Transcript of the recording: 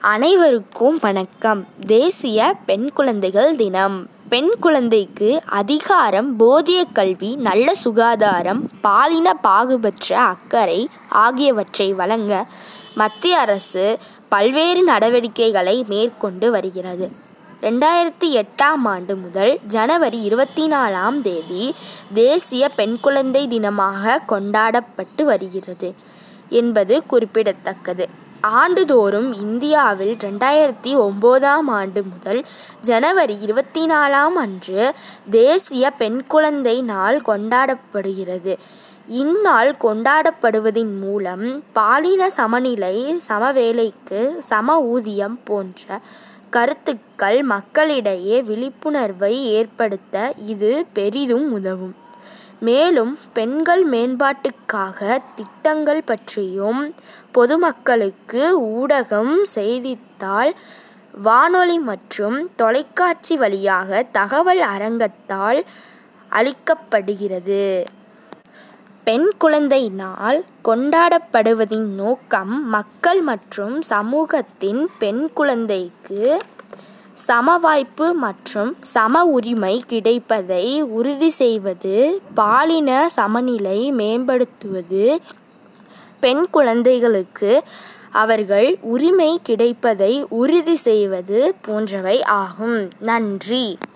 அனைவருக்கும் வணக்கம். தேசிய பெண் குழந்தைகள் தினம். பெண் குழந்தைக்கு அதிகாரம் போதிய கல்வி நல்ல சுகாதாரம் பாலின பாகுபற்ற அக்கறை ஆகியவற்றை வழங்க மத்திய அரசு பல்வேறு நடவடிக்கைகளை மேற்கொண்டு வருகிறது. ரெண்டாயிரத்தி எட்டாம் ஆண்டு முதல் ஜனவரி இருபத்தி நாலாம் தேதி தேசிய பெண் குழந்தை தினமாக கொண்டாடப்பட்டு வருகிறது என்பது குறிப்பிடத்தக்கது. ஆண்டுதோறும் இந்தியாவில் ரெண்டாயிரத்தி ஒம்போதாம் ஆண்டு முதல் ஜனவரி இருபத்தி நாலாம் அன்று தேசிய பெண் குழந்தை நாள் கொண்டாடப்படுகிறது. இந்நாள் கொண்டாடப்படுவதின் மூலம் பாலின சமநிலை சமவேலைக்கு சம ஊதியம் போன்ற கருத்துக்கள் மக்களிடையே விழிப்புணர்வை ஏற்படுத்த இது பெரிதும் உதவும். மேலும் பெண்கள் மேம்பாட்டுக்காக திட்டங்கள் பற்றியும் பொதுமக்களுக்கு ஊடகம் செய்தித்தாள் வானொலி மற்றும் தொலைக்காட்சி வழியாக தகவல் அரங்கத்தால் அளிக்கப்படுகிறது. பெண் குழந்தை நாள் கொண்டாடப்படுவதின் நோக்கம் மக்கள் மற்றும் சமூகத்தின் பெண் குழந்தைக்கு சமவாய்ப்பு மற்றும் சம உரிமை கிடைப்பதை உறுதி செய்வது பாலின சமநிலை மேம்படுத்துவது பெண் குழந்தைகளுக்கு அவர்கள் உரிமை கிடைப்பதை உறுதி செய்வது போன்றவை ஆகும். நன்றி.